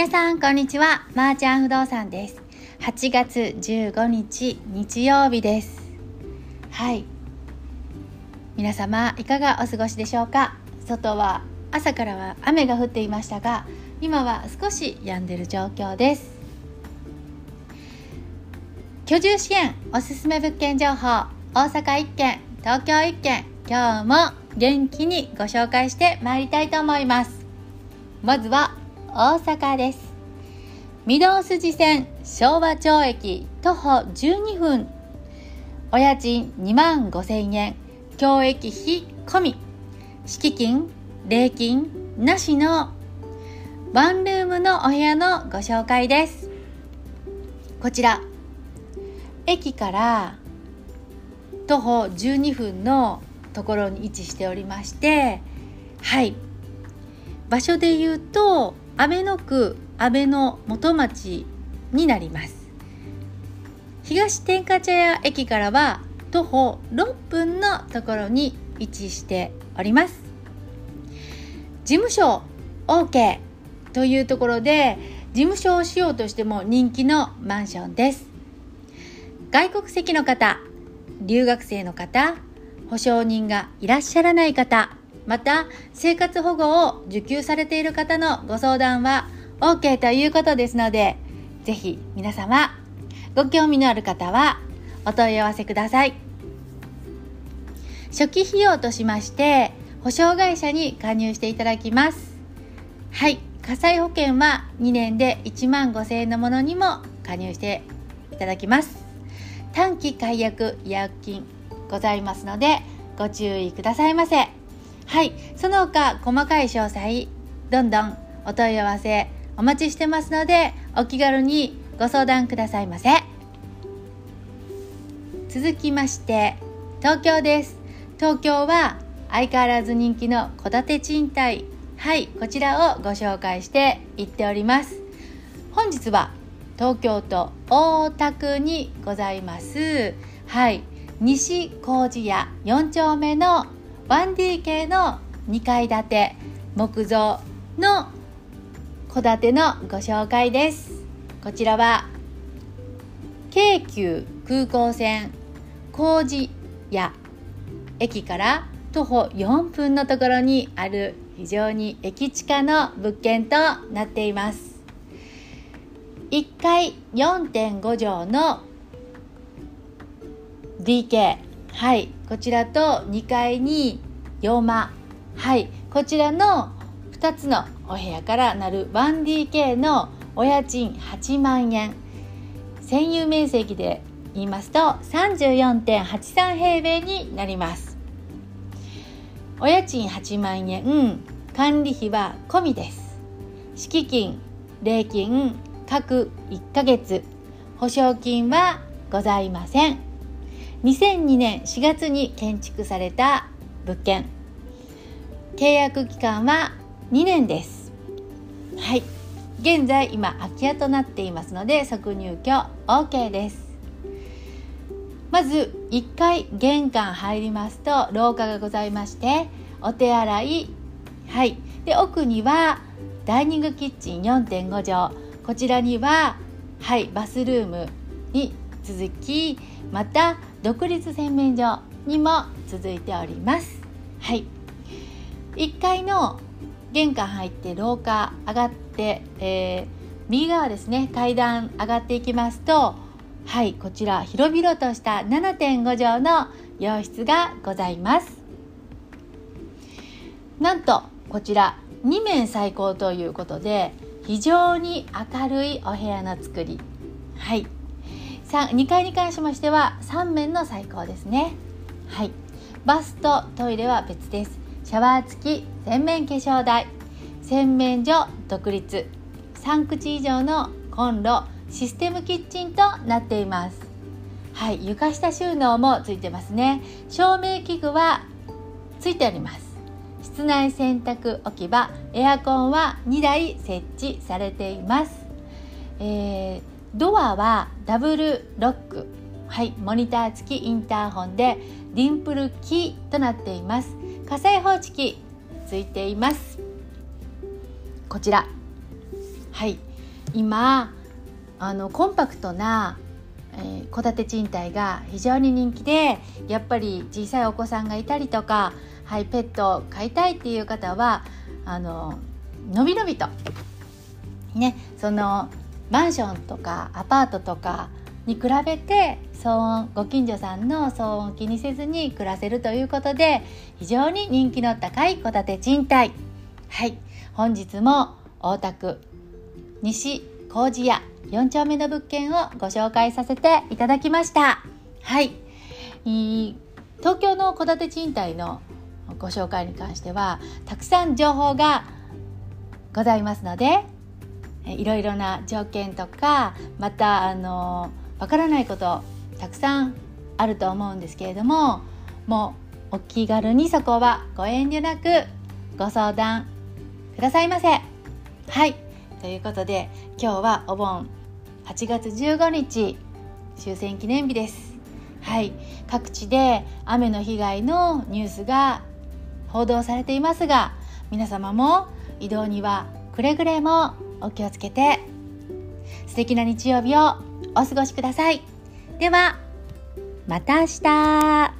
皆さんこんにちは。まー、ちゃん不動産です。8月15日日曜日です。はい。皆様いかがお過ごしでしょうか？外は朝からは雨が降っていましたが今は少し止んでる状況です。居住支援おすすめ物件情報大阪1件東京1件今日も元気にご紹介してまいりたいと思います。まずは大阪です。御堂筋線昭和町駅徒歩12分。お家賃2万5千円。教育費込み。敷金礼金なしの。ワンルームのお部屋のご紹介です。こちら。駅から徒歩12分のところに位置しておりまして。はい。場所で言うと阿倍野区阿倍野元町になります。東天下茶屋駅からは徒歩6分のところに位置しております。事務所 OK というところで事務所をしようとしても人気のマンションです。外国籍の方留学生の方保証人がいらっしゃらない方また生活保護を受給されている方のご相談は OK ということですのでぜひ皆様ご興味のある方はお問い合わせください。初期費用としまして保証会社に加入していただきます。はい火災保険は2年で1万5000円のものにも加入していただきます。短期解約違約金ございますのでご注意くださいませ。はい。その他細かい詳細どんどんお問い合わせお待ちしてますのでお気軽にご相談くださいませ。続きまして東京です。東京は相変わらず人気の戸建て賃貸。はいこちらをご紹介していっております。本日は東京都大田区にございます。はい西工事屋4丁目の 1DK の2階建て木造の戸建てのご紹介です。こちらは京急空港線工事屋駅から徒歩4分のところにある非常に駅地下の物件となっています。1階4.5畳の DK はいこちらと2階に洋間。はい。こちらの2つのお部屋からなる 1DK のお家賃8万円。占有面積で言いますと34.83平米になります。お家賃8万円。管理費は込みです。敷金礼金各1ヶ月。保証金はございません。2002年4月に建築された物件。契約期間は2年です。はい。現在今空き家となっていますので即入居 OK です。まず1階玄関入りますと廊下がございましてお手洗い。はい。で奥にはダイニングキッチン4.5畳。こちらにははいバスルームに続きまた独立洗面所にも続いております。はい。1階の玄関入って廊下上がって、えー、右側ですね。階段上がっていきますとはいこちら広々とした7.5畳の洋室がございます。なんとこちら2面最高ということで非常に明るいお部屋の作り。はい。2階に関しましては3面の最高ですね。はい。バスとトイレは別です。シャワー付き洗面化粧台洗面所独立3口以上のコンロシステムキッチンとなっています。はい。床下収納もついてますね。照明器具はついております。室内洗濯置き場エアコンは2台設置されています、えー、ドアはダブルロック。はいモニター付きインターホンでディンプルキーとなっています。火災報知器ついています。こちら。はい今あのコンパクトな戸、建て賃貸が非常に人気でやっぱり小さいお子さんがいたりとか、はい、ペットを飼いたいっていう方はあののびのびと。ねそのマンションとかアパートとかに比べて騒音ご近所さんの騒音を気にせずに暮らせるということで非常に人気の高い戸建て賃貸。はい。本日も大田区西麹屋4丁目の物件をご紹介させていただきました。はい東京の戸建て賃貸のご紹介に関してはたくさん情報がございますのでいろいろな条件とかまたあのわからないことたくさんあると思うんですけれどももうお気軽にそこはご遠慮なくご相談くださいませ。はい。ということで今日はお盆8月15日終戦記念日です。はい。各地で雨の被害のニュースが報道されていますが皆様も移動にはくれぐれもお気をつけて。素敵な日曜日をお過ごしください。ではまた明日。